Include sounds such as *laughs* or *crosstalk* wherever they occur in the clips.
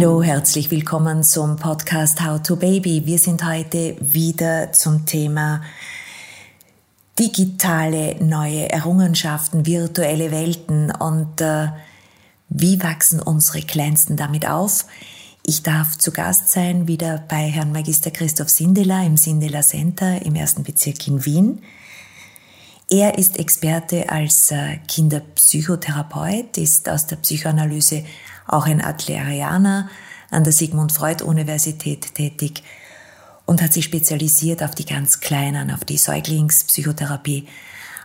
Hallo, herzlich willkommen zum Podcast How to Baby. Wir sind heute wieder zum Thema digitale neue Errungenschaften, virtuelle Welten und äh, wie wachsen unsere Kleinsten damit auf. Ich darf zu Gast sein wieder bei Herrn Magister Christoph Sindeler im Sindeler Center im ersten Bezirk in Wien. Er ist Experte als äh, Kinderpsychotherapeut, ist aus der Psychoanalyse auch ein Adlerianer an der Sigmund Freud Universität tätig und hat sich spezialisiert auf die ganz Kleinen, auf die Säuglingspsychotherapie,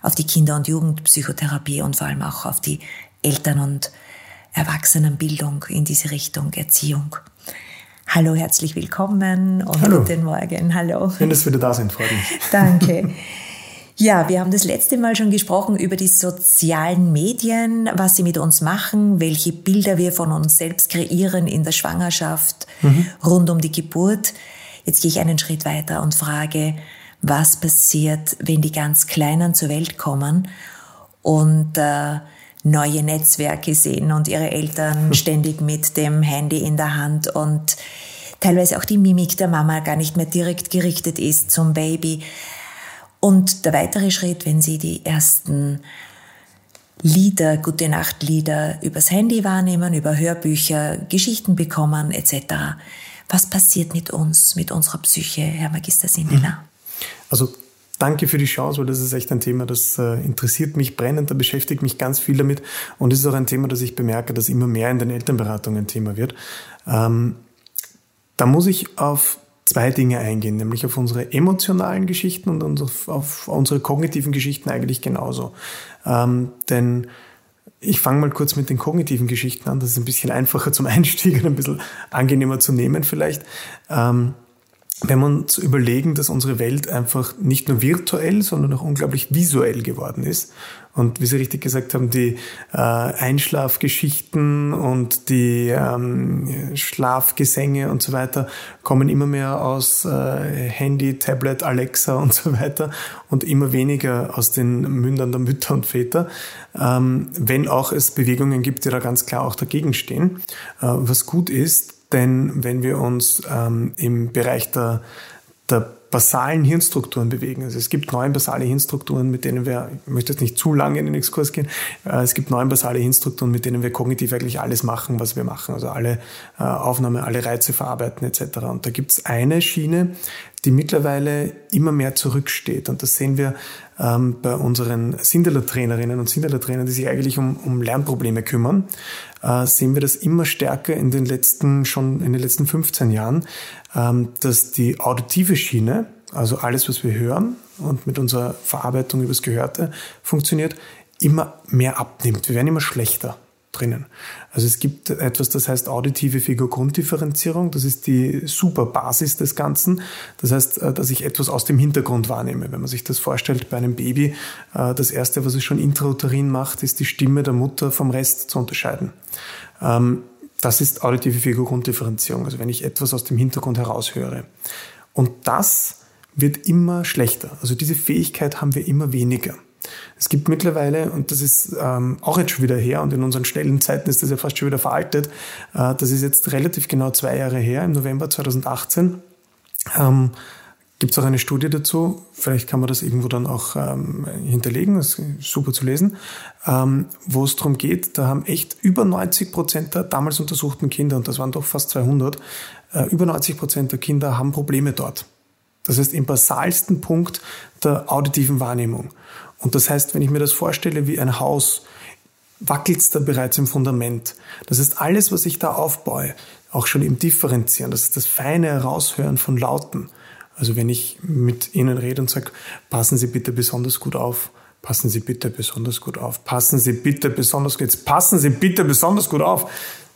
auf die Kinder- und Jugendpsychotherapie und vor allem auch auf die Eltern- und Erwachsenenbildung in diese Richtung, Erziehung. Hallo, herzlich willkommen und Hallo. guten Morgen. Hallo. Schön, dass wir da sind, freut mich. Danke. *laughs* Ja, wir haben das letzte Mal schon gesprochen über die sozialen Medien, was sie mit uns machen, welche Bilder wir von uns selbst kreieren in der Schwangerschaft, mhm. rund um die Geburt. Jetzt gehe ich einen Schritt weiter und frage, was passiert, wenn die ganz Kleinen zur Welt kommen und äh, neue Netzwerke sehen und ihre Eltern mhm. ständig mit dem Handy in der Hand und teilweise auch die Mimik der Mama gar nicht mehr direkt gerichtet ist zum Baby. Und der weitere Schritt, wenn Sie die ersten Lieder, gute Nacht Lieder übers Handy wahrnehmen, über Hörbücher, Geschichten bekommen etc. Was passiert mit uns, mit unserer Psyche, Herr Magister Sindeler? Also danke für die Chance, weil das ist echt ein Thema, das äh, interessiert mich brennend, da beschäftigt mich ganz viel damit und es ist auch ein Thema, das ich bemerke, dass immer mehr in den Elternberatungen Thema wird. Ähm, da muss ich auf zwei Dinge eingehen, nämlich auf unsere emotionalen Geschichten und auf, unsere kognitiven Geschichten eigentlich genauso. Ähm, denn ich fange mal kurz mit den kognitiven Geschichten an. Das ist ein bisschen einfacher zum *laughs* Einstieg und ein bisschen angenehmer zu nehmen vielleicht. Ähm, wenn wir uns überlegen, dass unsere Welt einfach nicht nur virtuell, sondern auch unglaublich visuell geworden ist. Und wie Sie richtig gesagt haben, die äh, Einschlafgeschichten und die ähm, Schlafgesänge und so weiter kommen immer mehr aus äh, Handy, Tablet, Alexa und so weiter und immer weniger aus den Mündern der Mütter und Väter, ähm, wenn auch es Bewegungen gibt, die da ganz klar auch dagegen stehen. Äh, was gut ist, denn wenn wir uns ähm, im Bereich der, der basalen Hirnstrukturen bewegen. Also es gibt neun basale Hirnstrukturen, mit denen wir, ich möchte jetzt nicht zu lange in den Exkurs gehen, äh, es gibt neun basale Hirnstrukturen, mit denen wir kognitiv eigentlich alles machen, was wir machen. Also alle äh, Aufnahme, alle Reize verarbeiten etc. Und da gibt es eine Schiene, die mittlerweile immer mehr zurücksteht. Und das sehen wir ähm, bei unseren Sindeler-Trainerinnen und Sindeler-Trainern, die sich eigentlich um, um Lernprobleme kümmern, äh, sehen wir das immer stärker in den letzten, schon in den letzten 15 Jahren, ähm, dass die auditive Schiene, also alles, was wir hören und mit unserer Verarbeitung übers Gehörte funktioniert, immer mehr abnimmt. Wir werden immer schlechter drinnen. Also es gibt etwas, das heißt auditive Figur-Grunddifferenzierung. Das ist die super Basis des Ganzen. Das heißt, äh, dass ich etwas aus dem Hintergrund wahrnehme. Wenn man sich das vorstellt bei einem Baby, äh, das erste, was es schon intrauterin macht, ist die Stimme der Mutter vom Rest zu unterscheiden. Ähm, das ist auditive Figur-Grunddifferenzierung. Also wenn ich etwas aus dem Hintergrund heraushöre. Und das wird immer schlechter. Also diese Fähigkeit haben wir immer weniger. Es gibt mittlerweile, und das ist ähm, auch jetzt schon wieder her, und in unseren schnellen Zeiten ist das ja fast schon wieder veraltet, äh, das ist jetzt relativ genau zwei Jahre her, im November 2018, ähm, gibt es auch eine Studie dazu, vielleicht kann man das irgendwo dann auch ähm, hinterlegen, das ist super zu lesen, ähm, wo es darum geht, da haben echt über 90 Prozent der damals untersuchten Kinder, und das waren doch fast 200, äh, über 90 Prozent der Kinder haben Probleme dort. Das heißt im basalsten Punkt der auditiven Wahrnehmung. Und das heißt, wenn ich mir das vorstelle wie ein Haus, wackelt es da bereits im Fundament. Das heißt, alles, was ich da aufbaue, auch schon im Differenzieren, das ist das feine Heraushören von Lauten. Also wenn ich mit Ihnen rede und sage, passen Sie bitte besonders gut auf, passen Sie bitte besonders gut auf, passen Sie bitte besonders gut, jetzt passen Sie bitte besonders gut auf.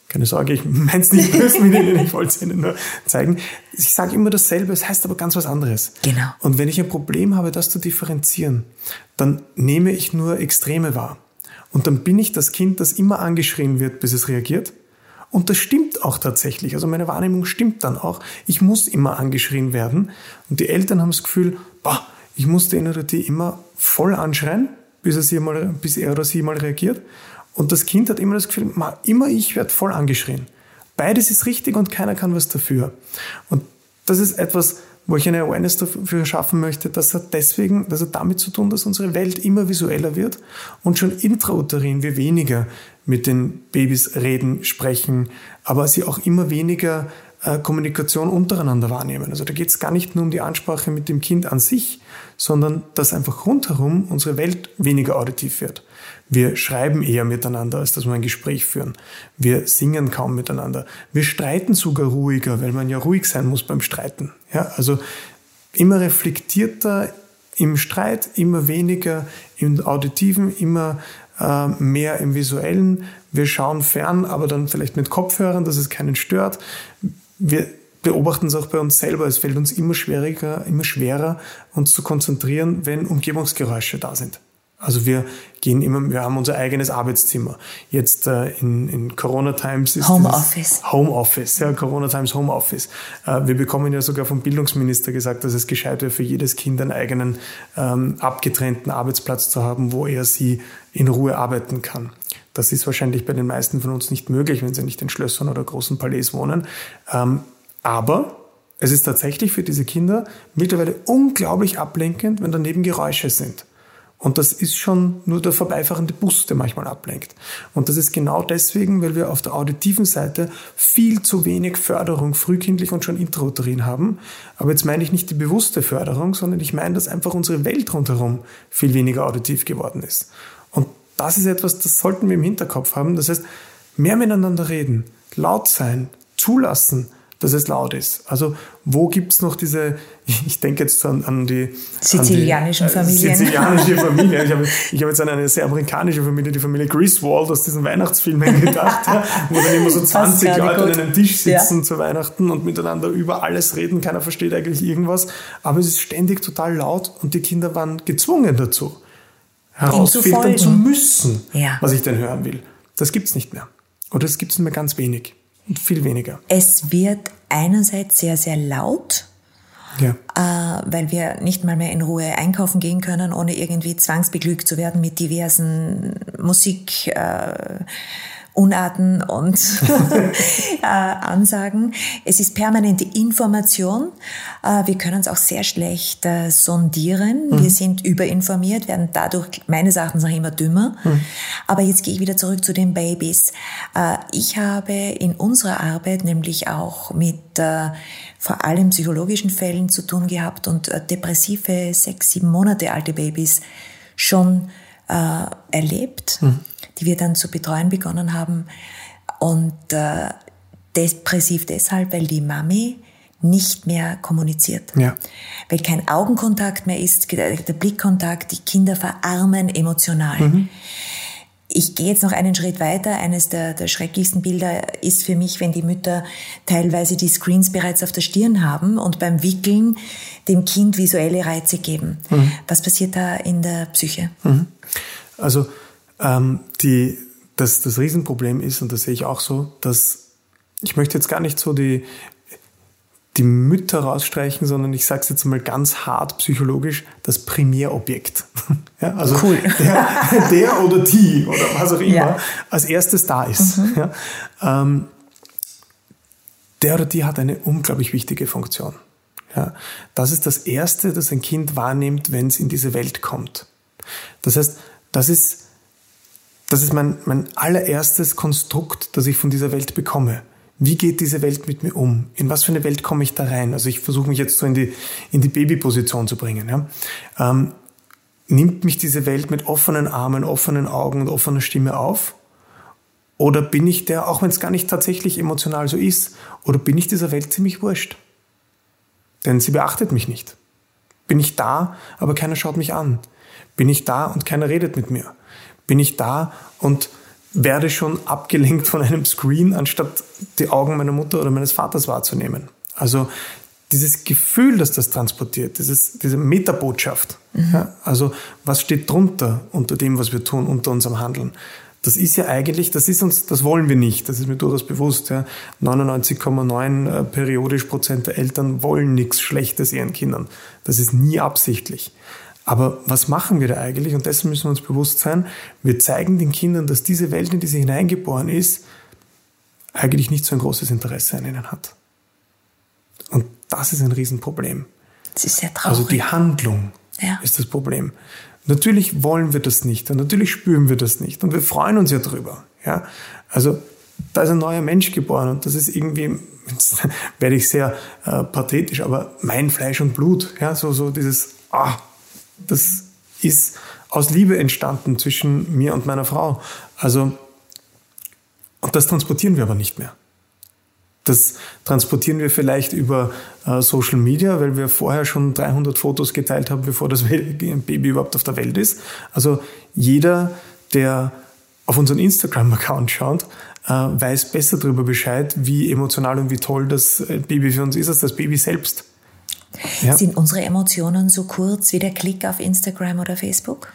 Keine Sorge, ich *laughs* meine es nicht böse mit Ihnen, ich wollte es Ihnen nur zeigen. Ich sage immer dasselbe, es heißt aber ganz was anderes. Genau. Und wenn ich ein Problem habe, das zu differenzieren, dann nehme ich nur Extreme wahr. Und dann bin ich das Kind, das immer angeschrien wird, bis es reagiert. Und das stimmt auch tatsächlich. Also meine Wahrnehmung stimmt dann auch. Ich muss immer angeschrien werden. Und die Eltern haben das Gefühl, boah, ich muss den oder die immer voll anschreien, bis er, sie mal, bis er oder sie mal reagiert. Und das Kind hat immer das Gefühl, immer ich werde voll angeschrien. Beides ist richtig und keiner kann was dafür. Und das ist etwas, wo ich eine Awareness dafür schaffen möchte, dass er deswegen, dass er damit zu tun, dass unsere Welt immer visueller wird und schon intrauterin wir weniger mit den Babys reden, sprechen, aber sie auch immer weniger Kommunikation untereinander wahrnehmen. Also da geht es gar nicht nur um die Ansprache mit dem Kind an sich, sondern dass einfach rundherum unsere Welt weniger auditiv wird. Wir schreiben eher miteinander, als dass wir ein Gespräch führen. Wir singen kaum miteinander. Wir streiten sogar ruhiger, weil man ja ruhig sein muss beim Streiten. Ja, also immer reflektierter im Streit, immer weniger im Auditiven, immer äh, mehr im Visuellen. Wir schauen fern, aber dann vielleicht mit Kopfhörern, dass es keinen stört. Wir beobachten es auch bei uns selber. Es fällt uns immer schwieriger, immer schwerer, uns zu konzentrieren, wenn Umgebungsgeräusche da sind. Also wir gehen immer, wir haben unser eigenes Arbeitszimmer. Jetzt äh, in, in Corona Times ist Homeoffice. Homeoffice, ja, Corona Times Homeoffice. Äh, wir bekommen ja sogar vom Bildungsminister gesagt, dass es gescheit wäre, für jedes Kind einen eigenen ähm, abgetrennten Arbeitsplatz zu haben, wo er sie in Ruhe arbeiten kann. Das ist wahrscheinlich bei den meisten von uns nicht möglich, wenn sie nicht in Schlössern oder großen Palais wohnen. Ähm, aber es ist tatsächlich für diese Kinder mittlerweile unglaublich ablenkend, wenn daneben Geräusche sind. Und das ist schon nur der vorbeifahrende Bus, der manchmal ablenkt. Und das ist genau deswegen, weil wir auf der auditiven Seite viel zu wenig Förderung frühkindlich und schon intrauterin haben. Aber jetzt meine ich nicht die bewusste Förderung, sondern ich meine, dass einfach unsere Welt rundherum viel weniger auditiv geworden ist. Das ist etwas, das sollten wir im Hinterkopf haben. Das heißt, mehr miteinander reden, laut sein, zulassen, dass es laut ist. Also wo gibt's noch diese, *laughs* ich denke jetzt an, an die sizilianischen an die, äh, Familien. Sizilianische *laughs* Familie. Ich habe, ich habe jetzt an eine sehr amerikanische Familie, die Familie Griswold aus diesen Weihnachtsfilmen *laughs* gedacht, ja, wo dann immer so 20 Leute gut. an einem Tisch sitzen ja. zu Weihnachten und miteinander über alles reden. Keiner versteht eigentlich irgendwas. Aber es ist ständig total laut und die Kinder waren gezwungen dazu, herausfiltern zu, zu müssen, ja. was ich denn hören will. Das gibt's nicht mehr. Oder es gibt's nur ganz wenig viel weniger. Es wird einerseits sehr, sehr laut, ja. äh, weil wir nicht mal mehr in Ruhe einkaufen gehen können, ohne irgendwie zwangsbeglückt zu werden mit diversen Musik. Äh, Unarten und *laughs* äh, Ansagen. Es ist permanente Information. Äh, wir können es auch sehr schlecht äh, sondieren. Mhm. Wir sind überinformiert, werden dadurch meines Erachtens noch immer dümmer. Mhm. Aber jetzt gehe ich wieder zurück zu den Babys. Äh, ich habe in unserer Arbeit nämlich auch mit äh, vor allem psychologischen Fällen zu tun gehabt und äh, depressive sechs, sieben Monate alte Babys schon erlebt. Mhm die wir dann zu betreuen begonnen haben. Und äh, depressiv deshalb, weil die Mami nicht mehr kommuniziert. Ja. Weil kein Augenkontakt mehr ist, der Blickkontakt, die Kinder verarmen emotional. Mhm. Ich gehe jetzt noch einen Schritt weiter. Eines der, der schrecklichsten Bilder ist für mich, wenn die Mütter teilweise die Screens bereits auf der Stirn haben und beim Wickeln dem Kind visuelle Reize geben. Mhm. Was passiert da in der Psyche? Mhm. Also ähm, die, das, das Riesenproblem ist, und das sehe ich auch so, dass ich möchte jetzt gar nicht so die, die Mütter rausstreichen, sondern ich sage es jetzt mal ganz hart psychologisch, das Primärobjekt. *laughs* ja, also cool. *laughs* der, der, oder die oder was auch immer ja. als erstes da ist. Mhm. Ja, ähm, der oder die hat eine unglaublich wichtige Funktion. Ja, das ist das Erste, das ein Kind wahrnimmt, wenn es in diese Welt kommt. Das heißt, das ist das ist mein, mein allererstes Konstrukt, das ich von dieser Welt bekomme. Wie geht diese Welt mit mir um? In was für eine Welt komme ich da rein? Also ich versuche mich jetzt so in die, in die Babyposition zu bringen. Ja? Ähm, nimmt mich diese Welt mit offenen Armen, offenen Augen und offener Stimme auf? Oder bin ich der, auch wenn es gar nicht tatsächlich emotional so ist, oder bin ich dieser Welt ziemlich wurscht? Denn sie beachtet mich nicht. Bin ich da, aber keiner schaut mich an? Bin ich da und keiner redet mit mir? Bin ich da und werde schon abgelenkt von einem Screen, anstatt die Augen meiner Mutter oder meines Vaters wahrzunehmen. Also dieses Gefühl, das das transportiert, dieses, diese Metabotschaft. Mhm. Ja, also was steht drunter unter dem, was wir tun, unter unserem Handeln? Das ist ja eigentlich, das ist uns, das wollen wir nicht. Das ist mir durchaus bewusst. Ja. 99,9 äh, periodisch Prozent der Eltern wollen nichts Schlechtes ihren Kindern. Das ist nie absichtlich. Aber was machen wir da eigentlich? Und dessen müssen wir uns bewusst sein. Wir zeigen den Kindern, dass diese Welt, in die sie hineingeboren ist, eigentlich nicht so ein großes Interesse an ihnen hat. Und das ist ein Riesenproblem. Das ist sehr traurig. Also die Handlung ja. ist das Problem. Natürlich wollen wir das nicht und natürlich spüren wir das nicht und wir freuen uns ja drüber. Ja? Also da ist ein neuer Mensch geboren und das ist irgendwie, jetzt *laughs* werde ich sehr äh, pathetisch, aber mein Fleisch und Blut. Ja? So, so dieses, ah, das ist aus Liebe entstanden zwischen mir und meiner Frau. Also, und das transportieren wir aber nicht mehr. Das transportieren wir vielleicht über äh, Social Media, weil wir vorher schon 300 Fotos geteilt haben, bevor das *laughs* Baby überhaupt auf der Welt ist. Also jeder, der auf unseren Instagram-Account schaut, äh, weiß besser darüber Bescheid, wie emotional und wie toll das äh, Baby für uns ist, als das Baby selbst. Ja. Sind unsere Emotionen so kurz wie der Klick auf Instagram oder Facebook?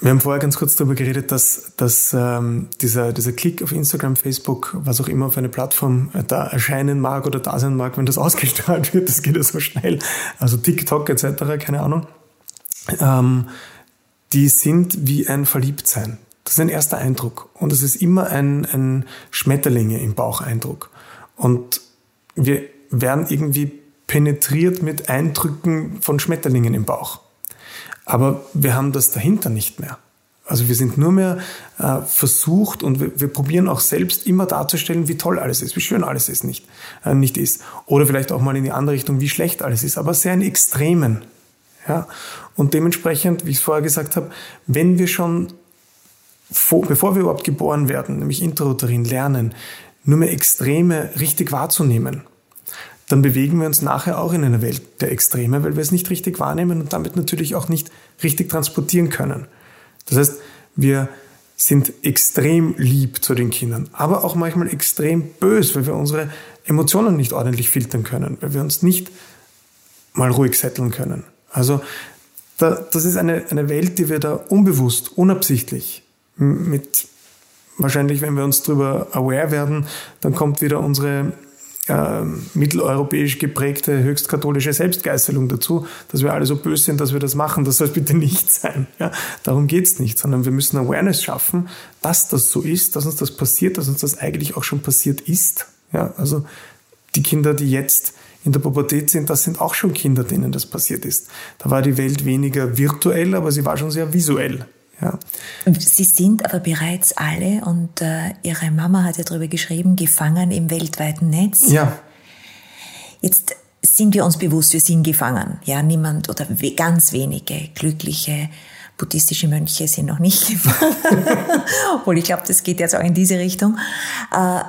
Wir haben vorher ganz kurz darüber geredet, dass, dass ähm, dieser, dieser Klick auf Instagram, Facebook, was auch immer auf eine Plattform äh, da erscheinen mag oder da sein mag, wenn das *laughs* ausgestrahlt wird, das geht ja so schnell. Also TikTok etc., keine Ahnung. Ähm, die sind wie ein Verliebtsein. Das ist ein erster Eindruck. Und es ist immer ein, ein Schmetterlinge im Bauch-Eindruck. Und wir werden irgendwie penetriert mit Eindrücken von Schmetterlingen im Bauch. Aber wir haben das dahinter nicht mehr. Also wir sind nur mehr äh, versucht und wir, wir, probieren auch selbst immer darzustellen, wie toll alles ist, wie schön alles ist, nicht, äh, nicht ist. Oder vielleicht auch mal in die andere Richtung, wie schlecht alles ist, aber sehr in Extremen. Ja? Und dementsprechend, wie ich es vorher gesagt habe, wenn wir schon, vor, bevor wir überhaupt geboren werden, nämlich intrauterin lernen, nur mehr Extreme richtig wahrzunehmen, dann bewegen wir uns nachher auch in einer Welt der Extreme, weil wir es nicht richtig wahrnehmen und damit natürlich auch nicht richtig transportieren können. Das heißt, wir sind extrem lieb zu den Kindern, aber auch manchmal extrem bös, weil wir unsere Emotionen nicht ordentlich filtern können, weil wir uns nicht mal ruhig setteln können. Also da, das ist eine, eine Welt, die wir da unbewusst, unabsichtlich mit wahrscheinlich, wenn wir uns darüber aware werden, dann kommt wieder unsere äh, mitteleuropäisch geprägte höchstkatholische Selbstgeißelung dazu, dass wir alle so böse sind, dass wir das machen. Das soll bitte nicht sein. Ja? Darum geht's nicht, sondern wir müssen Awareness schaffen, dass das so ist, dass uns das passiert, dass uns das eigentlich auch schon passiert ist. Ja? Also die Kinder, die jetzt in der Pubertät sind, das sind auch schon Kinder, denen das passiert ist. Da war die Welt weniger virtuell, aber sie war schon sehr visuell. Ja. Sie sind aber bereits alle, und äh, Ihre Mama hat ja darüber geschrieben, gefangen im weltweiten Netz. Ja. Jetzt sind wir uns bewusst, wir sind gefangen. Ja, niemand oder ganz wenige glückliche buddhistische Mönche sind noch nicht *laughs* gefangen. Obwohl ich glaube, das geht jetzt auch in diese Richtung. Äh,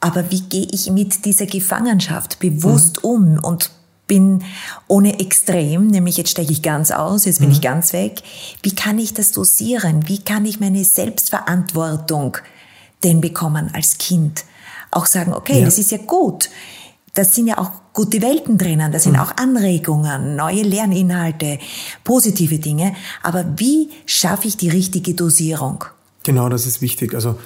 aber wie gehe ich mit dieser Gefangenschaft bewusst mhm. um und bin ohne Extrem, nämlich jetzt steige ich ganz aus, jetzt bin mhm. ich ganz weg. Wie kann ich das dosieren? Wie kann ich meine Selbstverantwortung denn bekommen als Kind? Auch sagen, okay, ja. das ist ja gut. Das sind ja auch gute Welten drinnen, da sind mhm. auch Anregungen, neue Lerninhalte, positive Dinge. Aber wie schaffe ich die richtige Dosierung? Genau, das ist wichtig. Also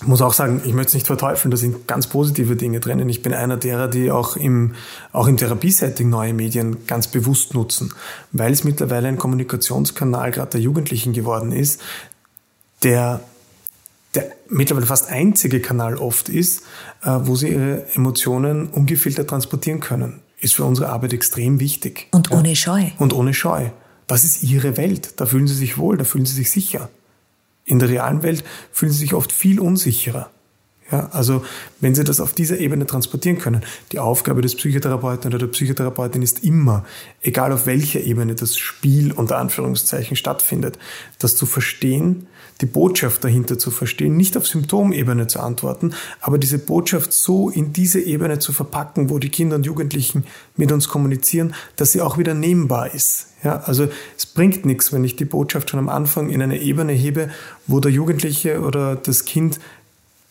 ich muss auch sagen, ich möchte es nicht verteufeln, da sind ganz positive Dinge drinnen. Ich bin einer derer, die auch im, auch im Therapiesetting neue Medien ganz bewusst nutzen, weil es mittlerweile ein Kommunikationskanal gerade der Jugendlichen geworden ist, der der mittlerweile fast einzige Kanal oft ist, äh, wo sie ihre Emotionen ungefiltert transportieren können. Ist für unsere Arbeit extrem wichtig. Und ohne Scheu. Und ohne Scheu. Das ist ihre Welt. Da fühlen sie sich wohl, da fühlen sie sich sicher. In der realen Welt fühlen sie sich oft viel unsicherer. Ja, also wenn Sie das auf dieser Ebene transportieren können, die Aufgabe des Psychotherapeuten oder der Psychotherapeutin ist immer, egal auf welcher Ebene das Spiel unter Anführungszeichen stattfindet, das zu verstehen, die Botschaft dahinter zu verstehen, nicht auf Symptomebene zu antworten, aber diese Botschaft so in diese Ebene zu verpacken, wo die Kinder und Jugendlichen mit uns kommunizieren, dass sie auch wieder nehmbar ist. Ja, also es bringt nichts, wenn ich die Botschaft schon am Anfang in eine Ebene hebe, wo der Jugendliche oder das Kind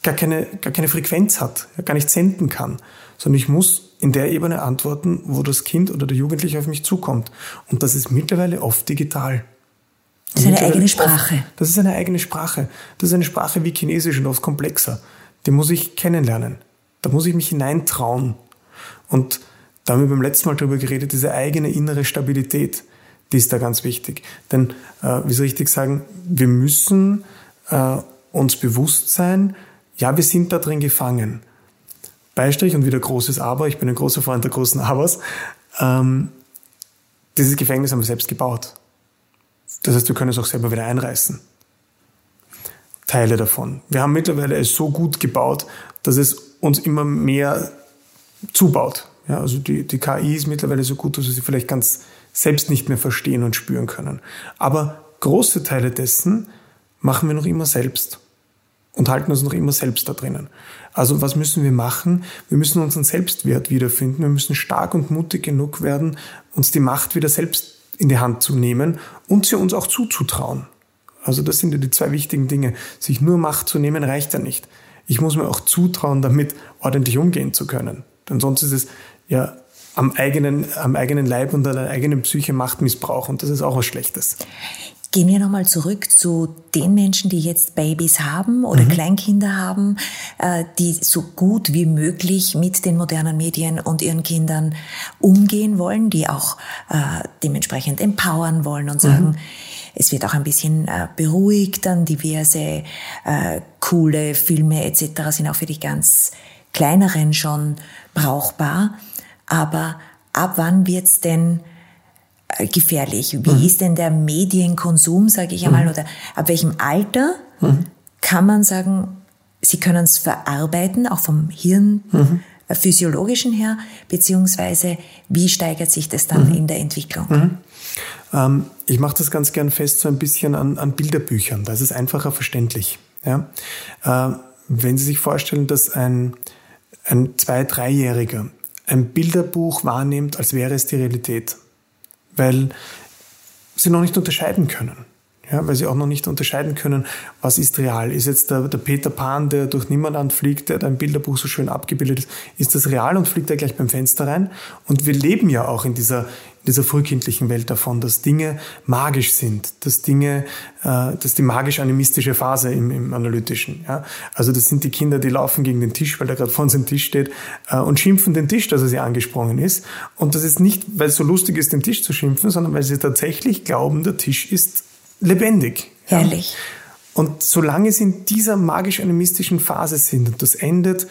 gar keine, gar keine Frequenz hat, gar nicht senden kann, sondern ich muss in der Ebene antworten, wo das Kind oder der Jugendliche auf mich zukommt. Und das ist mittlerweile oft digital. Das ist eine eigene Sprache. Das ist eine eigene Sprache. Das ist eine Sprache wie Chinesisch und oft komplexer. Die muss ich kennenlernen. Da muss ich mich hineintrauen. Und da haben wir beim letzten Mal darüber geredet, diese eigene innere Stabilität die ist da ganz wichtig. Denn, äh, wie soll ich richtig sagen, wir müssen äh, uns bewusst sein, Ja, wir sind da drin gefangen. Beistrich und wieder großes Aber, ich bin ein großer Freund der großen Abers. Ähm, dieses Gefängnis haben wir selbst gebaut. Das heißt, wir können es auch selber wieder einreißen. Teile davon. Wir haben mittlerweile es so gut gebaut, dass es uns immer mehr zubaut. Ja, also die, die KI ist mittlerweile so gut, dass wir sie vielleicht ganz selbst nicht mehr verstehen und spüren können. Aber große Teile dessen machen wir noch immer selbst und halten uns noch immer selbst da drinnen. Also was müssen wir machen? Wir müssen unseren Selbstwert wiederfinden. Wir müssen stark und mutig genug werden, uns die Macht wieder selbst in die Hand zu nehmen und sie uns auch zuzutrauen. Also das sind ja die zwei wichtigen Dinge. Sich nur Macht zu nehmen reicht ja nicht. Ich muss mir auch zutrauen, damit ordentlich umgehen zu können. Denn sonst ist es ja am eigenen, am eigenen Leib und an der eigenen Psyche Machtmissbrauch und das ist auch was Schlechtes. Gehen wir nochmal zurück zu den Menschen, die jetzt Babys haben oder mhm. Kleinkinder haben, äh, die so gut wie möglich mit den modernen Medien und ihren Kindern umgehen wollen, die auch äh, dementsprechend empowern wollen und sagen, mhm. es wird auch ein bisschen äh, beruhigt, dann diverse coole Filme etc. sind auch für die ganz kleineren schon brauchbar. Aber ab wann wird's denn gefährlich? Wie mhm. ist denn der Medienkonsum, sage ich einmal, mhm. oder ab welchem Alter mhm. kann man sagen, Sie können es verarbeiten, auch vom Hirn, mhm. Äh, physiologischen her, beziehungsweise wie steigert sich das dann mhm. in der Entwicklung? Mhm. Ähm, ich mache das ganz gern fest so ein bisschen an, an Bilderbüchern. Da ist es einfacher verständlich. Ja? Äh, wenn Sie sich vorstellen, dass ein, ein Zwei-, Dreijähriger ein Bilderbuch wahrnimmt, als wäre es die Realität. Weil sie noch nicht unterscheiden können. Ja, weil sie auch noch nicht unterscheiden können, was ist real. Ist jetzt der, der Peter Pan, der durch Nimmerland fliegt, der da im Bilderbuch so schön abgebildet ist, ist das real und fliegt er gleich beim Fenster rein? Und wir leben ja auch in dieser dieser frühkindlichen Welt davon, dass Dinge magisch sind, dass Dinge, äh, dass die magisch-animistische Phase im, im Analytischen. Ja? Also das sind die Kinder, die laufen gegen den Tisch, weil der gerade vor uns im Tisch steht äh, und schimpfen den Tisch, dass er sie angesprungen ist. Und das ist nicht, weil es so lustig ist, den Tisch zu schimpfen, sondern weil sie tatsächlich glauben, der Tisch ist lebendig. Herrlich. Ja? Und solange sie in dieser magisch-animistischen Phase sind, und das endet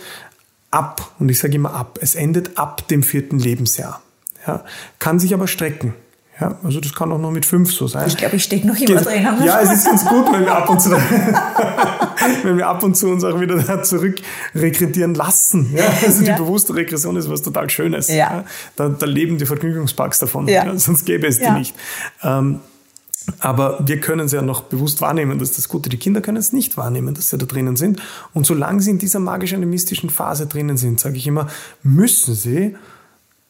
ab, und ich sage immer ab, es endet ab dem vierten Lebensjahr. Ja, kann sich aber strecken. Ja, also das kann auch noch mit fünf so sein. Ich glaube, ich stecke noch immer drin. Ja, es ist ganz gut, wenn wir ab und zu, *laughs* wenn wir ab und zu uns auch wieder zurück rekrutieren lassen. Ja, also ja. die bewusste Regression ist was total Schönes. Ja. ja. Da, da, leben die Vergnügungsparks davon. Ja sonst gäbe es die nicht. Ähm, aber wir können es ja noch bewusst wahrnehmen, dass das Gute. Die Kinder können es nicht wahrnehmen, dass sie da drinnen sind. Und solange sie in dieser magisch-animistischen Phase drinnen sind, sage ich immer, müssen sie,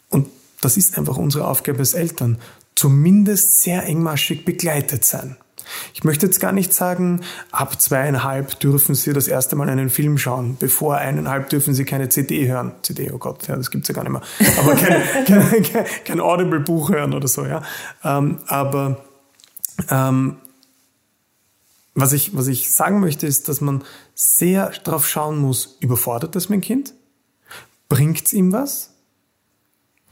und das ist einfach unsere Aufgabe als Eltern, zumindest sehr engmaschig begleitet sein. Ich möchte jetzt gar nicht sagen, ab zweieinhalb dürfen Sie das erste Mal einen Film schauen. Bevor eineinhalb dürfen Sie keine CD hören. CD, oh Gott, ja, das gibt's ja gar nicht mehr. Aber kein, *laughs* kein, kein, kein Audible-Buch hören oder so, ja. Ähm, aber ähm, was, ich, was ich sagen möchte, ist, dass man sehr darauf schauen muss, überfordert das mein Kind? Bringt's ihm was?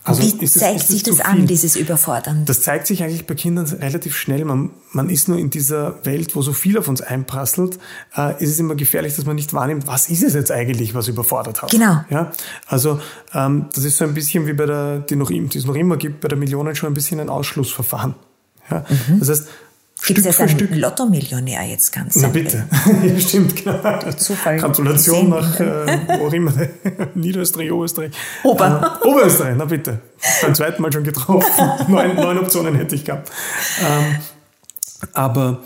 Also Wie zeigt es, sich das an, dieses Überfordern? Das zeigt sich eigentlich bei Kindern relativ schnell. Man, man ist nur in dieser Welt, wo so viel auf uns einprasselt, äh, ist es immer gefährlich, dass man nicht wahrnimmt, was ist es jetzt eigentlich, was überfordert hat. Genau. Ja? Also ähm, das ist so ein bisschen wie bei der, die, noch, die es noch immer gibt, bei der Millionen schon ein bisschen ein Ausschlussverfahren. Ja? Mhm. Das heißt, Gibt es jetzt einen Stück. Lotto-Millionär jetzt ganz Na bitte, *laughs* ja, stimmt, genau. Zufall Gratulation nach, äh, wo auch immer, *laughs* Niederösterreich, Oberösterreich. Ober. Äh, Oberösterreich, na bitte. Beim zweiten Mal schon getroffen. *laughs* neun, neun Optionen hätte ich gehabt. Ähm, aber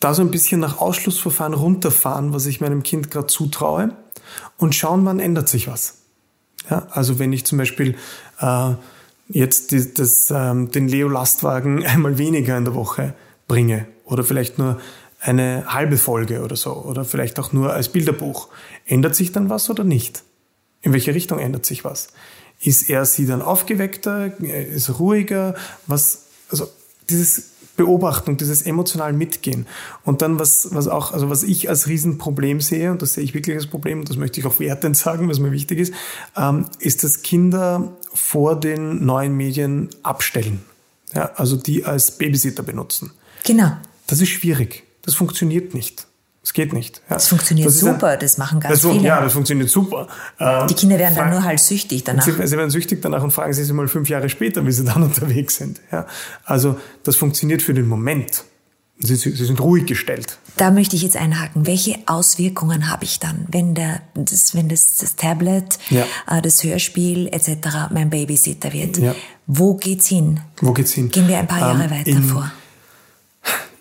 da so ein bisschen nach Ausschlussverfahren runterfahren, was ich meinem Kind gerade zutraue und schauen, wann ändert sich was. Ja, also wenn ich zum Beispiel äh, jetzt die, das, ähm, den Leo-Lastwagen einmal weniger in der Woche bringe oder vielleicht nur eine halbe Folge oder so oder vielleicht auch nur als Bilderbuch. Ändert sich dann was oder nicht? In welche Richtung ändert sich was? Ist er sie dann aufgeweckter? Ist er ruhiger? Was, also dieses Beobachtung, dieses emotional Mitgehen. Und dann was, was auch, also was ich als Riesenproblem sehe, und das sehe ich wirklich als Problem, und das möchte ich auch wertend *laughs* sagen, was mir wichtig ist, ähm, ist, dass Kinder vor den neuen Medien abstellen. Ja, also die als Babysitter benutzen. Genau. Das ist schwierig. Das funktioniert nicht. Es geht nicht. Ja. Das funktioniert das super, ein, das machen ganz das, viele. Ja, das funktioniert super. Die Kinder werden dann nur halt süchtig danach. Sie, sie, werden süchtig danach und fragen Sie sich mal fünf Jahre später, wie sie dann *laughs* unterwegs sind. Ja. Also das funktioniert für den Moment. Sie, sie, sind ruhig gestellt. Da möchte ich jetzt einhaken. Welche Auswirkungen habe ich dann, wenn, der, das, wenn das, das Tablet, ja. äh, das Hörspiel etc. mein Babysitter wird? Wo geht's hin? Wo geht's hin? Gehen wir ein paar Jahre ähm, weiter in, vor.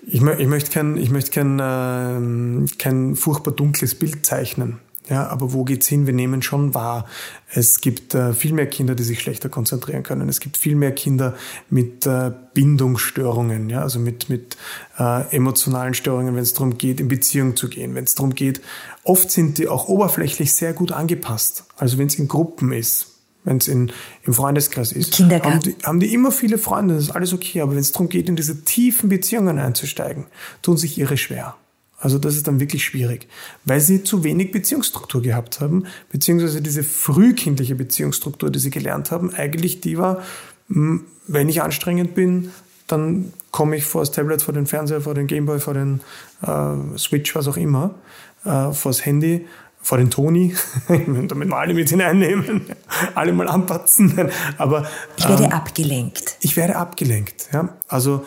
Ich, ich möchte kein, ich möchte kein, äh, kein furchtbar dunkles Bild zeichnen. Ja, aber wo geht's hin? Wir nehmen schon wahr. Es gibt äh, viel mehr Kinder, die sich schlechter konzentrieren können. Es gibt viel mehr Kinder mit äh, Bindungsstörungen, ja, also mit, mit äh, emotionalen Störungen, wenn es darum geht, in Beziehung zu gehen, wenn es darum geht. Oft sind die auch oberflächlich sehr gut angepasst. Also wenn es in Gruppen ist, wenn es im Freundeskreis ist, Kindergarten. Haben, die, haben die immer viele Freunde, das ist alles okay. Aber wenn es darum geht, in diese tiefen Beziehungen einzusteigen, tun sich ihre schwer. Also das ist dann wirklich schwierig, weil sie zu wenig Beziehungsstruktur gehabt haben, beziehungsweise diese frühkindliche Beziehungsstruktur, die sie gelernt haben, eigentlich die war, hm, wenn ich anstrengend bin, dann komme ich vor das Tablet, vor den Fernseher, vor den Gameboy, vor den äh, Switch, was auch immer, äh, vor das Handy vor den Toni, *laughs* damit wir alle mit hineinnehmen, *laughs* alle mal anpatzen. *laughs* Aber ich werde ähm, abgelenkt. Ich werde abgelenkt. Ja? Also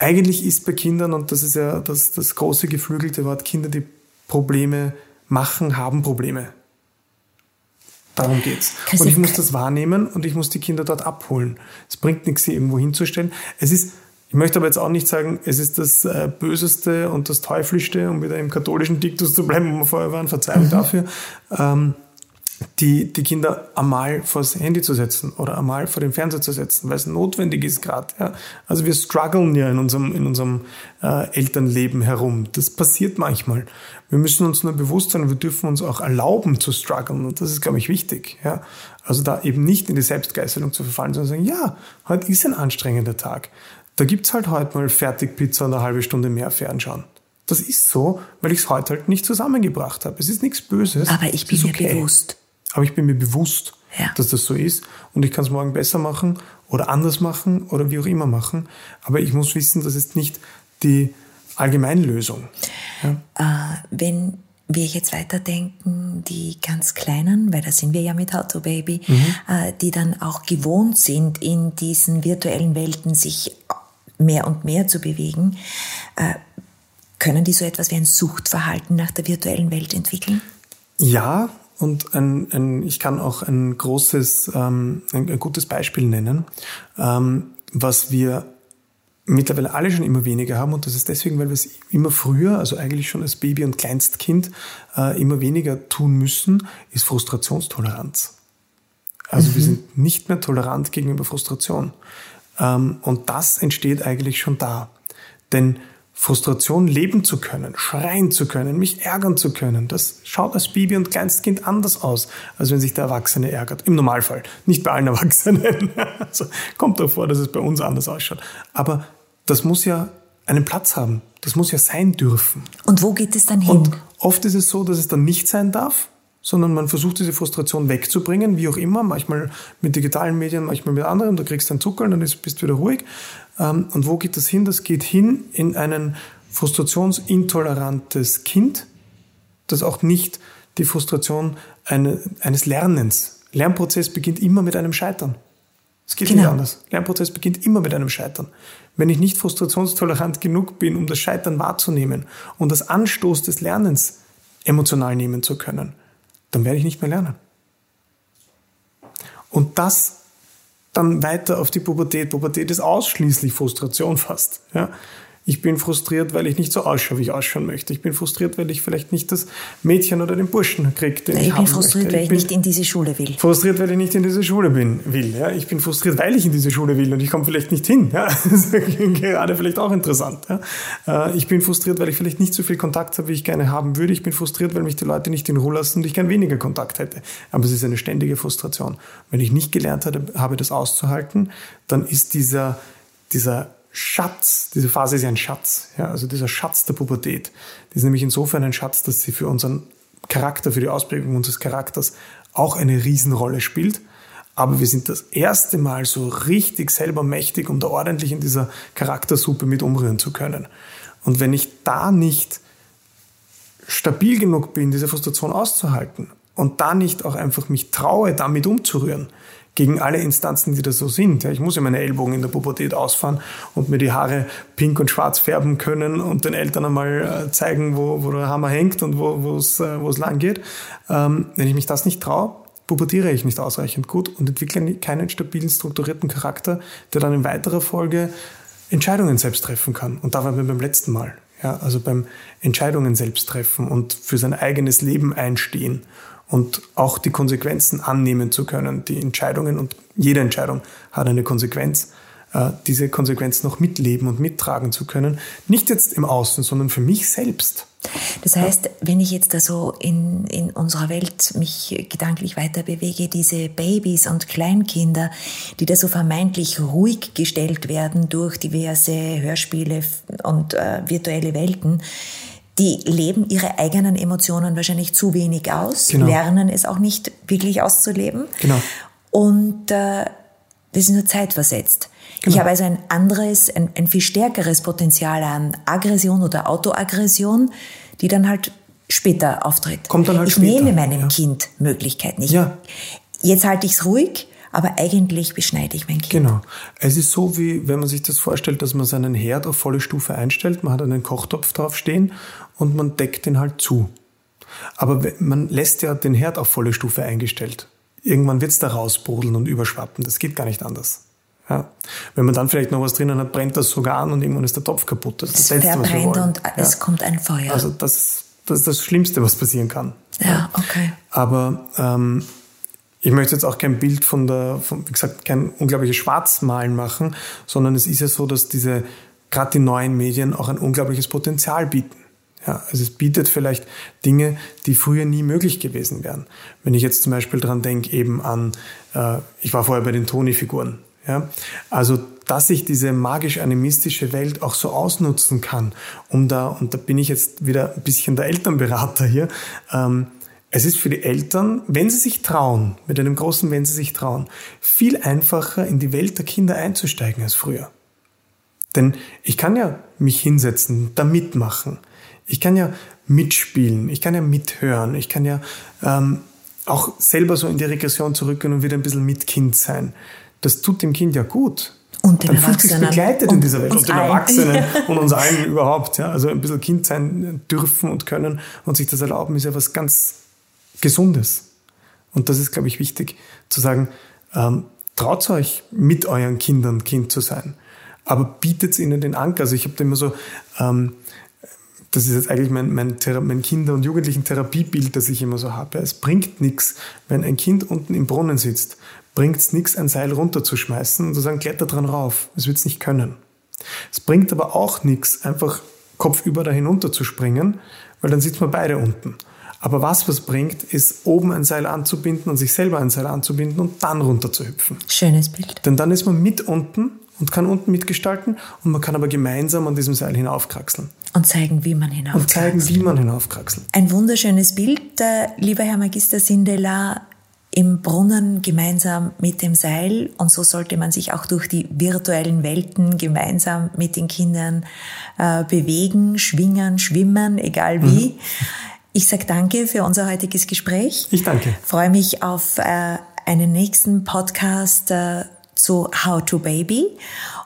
eigentlich ist bei Kindern, und das ist ja das, das große geflügelte Wort, Kinder, die Probleme machen, haben Probleme. Darum geht's. Und ich muss das wahrnehmen und ich muss die Kinder dort abholen. Es bringt nichts, sie irgendwo hinzustellen. Es ist ich möchte aber jetzt auch nicht sagen, es ist das äh, Böseste und das Teuflischste, um wieder im katholischen Diktus zu bleiben, wo wir vorher waren, Verzeihung mhm. dafür, ähm, die, die Kinder einmal vors Handy zu setzen oder einmal vor den Fernseher zu setzen, weil es notwendig ist gerade. Ja. Also wir strugglen ja in unserem, in unserem äh, Elternleben herum. Das passiert manchmal. Wir müssen uns nur bewusst sein, wir dürfen uns auch erlauben zu strugglen und das ist, glaube ich, wichtig. Ja. Also da eben nicht in die Selbstgeißelung zu verfallen, sondern sagen, ja, heute ist ein anstrengender Tag. Da gibt's halt heute mal Fertigpizza und eine halbe Stunde mehr Fernschauen. Das ist so, weil ich es heute halt nicht zusammengebracht habe. Es ist nichts Böses. Aber ich bin mir okay. bewusst. Aber ich bin mir bewusst, ja. dass das so ist. Und ich kann es morgen besser machen oder anders machen oder wie auch immer machen. Aber ich muss wissen, das ist nicht die Allgemeinlösung. Ja? Äh, wenn wir jetzt weiterdenken, die ganz Kleinen, weil da sind wir ja mit How to Baby, mhm. äh, die dann auch gewohnt sind, in diesen virtuellen Welten sich mehr und mehr zu bewegen, äh, können die so etwas wie ein Suchtverhalten nach der virtuellen Welt entwickeln? Ja, und ein, ein, ich kann auch ein großes, ähm, ein, ein, gutes Beispiel nennen, ähm, was wir mittlerweile alle schon immer weniger haben und das ist deswegen, weil wir es immer früher, also eigentlich schon als Baby und Kleinstkind, äh, immer weniger tun müssen, ist Frustrationstoleranz. Also mhm. wir sind nicht mehr tolerant gegenüber Frustration. Ähm, und das entsteht eigentlich schon da. Denn Frustration leben zu können, schreien zu können, mich ärgern zu können, das schaut als Baby und Kleinstkind anders aus, als wenn sich der Erwachsene ärgert. Im Normalfall. Nicht bei allen Erwachsenen. *laughs* Also kommt doch vor, dass es bei uns anders ausschaut. Aber das muss ja einen Platz haben. Das muss ja sein dürfen. Und wo geht es dann hin? Und oft ist es so, dass es dann nicht sein darf sondern man versucht diese Frustration wegzubringen, wie auch immer, manchmal mit digitalen Medien, manchmal mit anderen, da kriegst du einen Zuckel, dann bist du wieder ruhig. Ähm, und wo geht das hin? Das geht hin in ein frustrationsintolerantes Kind, das auch nicht die Frustration eines Lernens. Lernprozess beginnt immer mit einem Scheitern. Es geht genau. nicht anders. Lernprozess beginnt immer mit einem Scheitern. Wenn ich nicht frustrationstolerant genug bin, um das Scheitern wahrzunehmen und das Anstoß des Lernens emotional nehmen zu können, dann werde ich nicht mehr lernen. Und das dann weiter auf die Pubertät. Pubertät ist ausschließlich Frustration fast. Ja? Ich bin frustriert, weil ich nicht so ausschaue, wie ich ausschauen möchte. Ich bin frustriert, weil ich vielleicht nicht das Mädchen oder den Burschen kriege, den ich, ich bin frustriert, möchte. weil ich, nicht in diese Schule will. Frustriert, weil ich nicht in diese Schule bin, will. Ja? Ich bin frustriert, weil ich in diese Schule will und ich komme vielleicht nicht hin. Ja? *laughs* Das ist gerade vielleicht auch interessant. Ja? Äh, ich bin frustriert, weil ich vielleicht nicht so viel Kontakt habe, wie ich gerne haben würde. Ich bin frustriert, weil mich die Leute nicht in Ruhe lassen und ich gern weniger Kontakt hätte. Aber es ist eine ständige Frustration. Wenn ich nicht gelernt habe, das auszuhalten, dann ist dieser, dieser Schatz, diese Phase ist ja ein Schatz, ja, also dieser Schatz der Pubertät, die ist nämlich insofern ein Schatz, dass sie für unseren Charakter, für die Ausprägung unseres Charakters auch eine Riesenrolle spielt. Aber wir sind das erste Mal so richtig selber mächtig, um da ordentlich in dieser Charaktersuppe mit umrühren zu können. Und wenn ich da nicht stabil genug bin, diese Frustration auszuhalten und da nicht auch einfach mich traue, damit umzurühren, gegen alle Instanzen, die da so sind. Ja, ich muss ja meine Ellbogen in der Pubertät ausfahren und mir die Haare pink und schwarz färben können und den Eltern einmal äh, zeigen, wo, wo der Hammer hängt und wo es äh, wo es lang geht. Ähm, wenn ich mich das nicht traue, pubertiere ich nicht ausreichend gut und entwickle keinen stabilen, strukturierten Charakter, der dann in weiterer Folge Entscheidungen selbst treffen kann. Und da waren wir beim letzten Mal. Ja, also beim Entscheidungen selbst treffen und für sein eigenes Leben einstehen und auch die Konsequenzen annehmen zu können. Die Entscheidungen und jede Entscheidung hat eine Konsequenz. Äh, diese Konsequenz noch mitleben und mittragen zu können. Nicht jetzt im Außen, sondern für mich selbst. Das heißt, wenn ich jetzt da so in, in unserer Welt mich gedanklich weiter bewege, diese Babys und Kleinkinder, die da so vermeintlich ruhig gestellt werden durch diverse Hörspiele und äh, virtuelle Welten, die leben ihre eigenen Emotionen wahrscheinlich zu wenig aus, genau. lernen es auch nicht wirklich auszuleben. Genau. Und äh, das ist nur zeitversetzt. Genau. Ich habe also ein anderes, ein, ein viel stärkeres Potenzial an Aggression oder Autoaggression, die dann halt später auftritt. Kommt dann halt ich später. nehme meinem ja. Kind Möglichkeiten. Ich, ja. Jetzt halte ich es ruhig, aber eigentlich beschneide ich mein Kind. Genau. Es ist so, wie wenn man sich das vorstellt, dass man seinen Herd auf volle Stufe einstellt, man hat einen Kochtopf drauf stehen und man deckt den halt zu. Aber man lässt ja den Herd auf volle Stufe eingestellt. Irgendwann wird es da rausbrodeln und überschwappen. Das geht gar nicht anders. Ja. Wenn man dann vielleicht noch was drinnen hat, brennt das sogar an und irgendwann ist der Topf kaputt. Das ist das Letzte, was wir wollen. und ja. es kommt ein Feuer. Also das, das ist das Schlimmste, was passieren kann. Ja, okay. Aber ähm, ich möchte jetzt auch kein Bild von der, von, wie gesagt, kein unglaubliches Schwarzmalen machen, sondern es ist ja so, dass diese, gerade die neuen Medien auch ein unglaubliches Potenzial bieten. Ja, also es bietet vielleicht Dinge, die früher nie möglich gewesen wären. Wenn ich jetzt zum Beispiel dran denke, eben an, äh, ich war vorher bei den Toni-Figuren. Ja, also dass ich diese magisch-animistische Welt auch so ausnutzen kann, um da, und da bin ich jetzt wieder ein bisschen der Elternberater hier, ähm, es ist für die Eltern, wenn sie sich trauen, mit einem großen Wenn sie sich trauen, viel einfacher in die Welt der Kinder einzusteigen als früher. Denn ich kann ja mich hinsetzen, da mitmachen. Ich kann ja mitspielen, ich kann ja mithören, ich kann ja ähm, auch selber so in die Regression zurückgehen und wieder ein bisschen mit Kind sein. Das tut dem Kind ja gut. Und dem Dann sich begleitet und in dieser Welt und den Erwachsenen *laughs* und uns allen überhaupt. Ja. Also ein bisschen Kind sein dürfen und können und sich das erlauben, ist ja was ganz Gesundes. Und das ist, glaube ich, wichtig zu sagen, ähm, traut euch, mit euren Kindern Kind zu sein. Aber bietet ihnen den Anker. Also ich habe da immer so, ähm, das ist jetzt eigentlich mein, mein, mein Kinder- und Jugendlichen-Therapiebild, das ich immer so habe. Es bringt nichts, wenn ein Kind unten im Brunnen sitzt, bringt es nichts, ein Seil runterzuschmeißen und zu sagen, kletter dran rauf. Es wird es nicht können. Es bringt aber auch nichts, einfach kopfüber da hinunter zu springen, weil dann sitzen wir beide unten. Aber was was bringt, ist oben ein Seil anzubinden und sich selber ein Seil anzubinden und dann runter zu hüpfen. Schönes Bild. Denn dann ist man mit unten und kann unten mitgestalten und man kann aber gemeinsam an diesem Seil hinaufkraxeln. Und zeigen, wie man hinaufkraxelt. Und zeigen, wie man hinaufkraxelt. Ein wunderschönes Bild, äh, lieber Herr Magister Sindela, im Brunnen gemeinsam mit dem Seil und so sollte man sich auch durch die virtuellen Welten gemeinsam mit den Kindern äh, bewegen, schwingen, schwimmen, egal wie. Mhm. Ich sage danke für unser heutiges Gespräch. Ich danke. Freue mich auf äh, einen nächsten Podcast äh, zu How to Baby.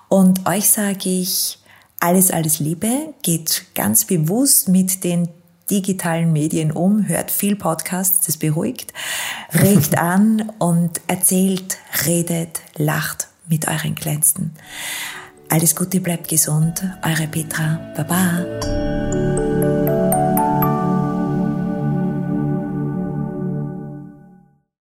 Und euch sage ich alles, alles Liebe. Geht ganz bewusst mit den digitalen Medien um, hört viel Podcasts, das beruhigt, *laughs* regt an und erzählt, redet, lacht mit euren Kleinsten. Alles Gute, bleibt gesund. Eure Petra. Baba.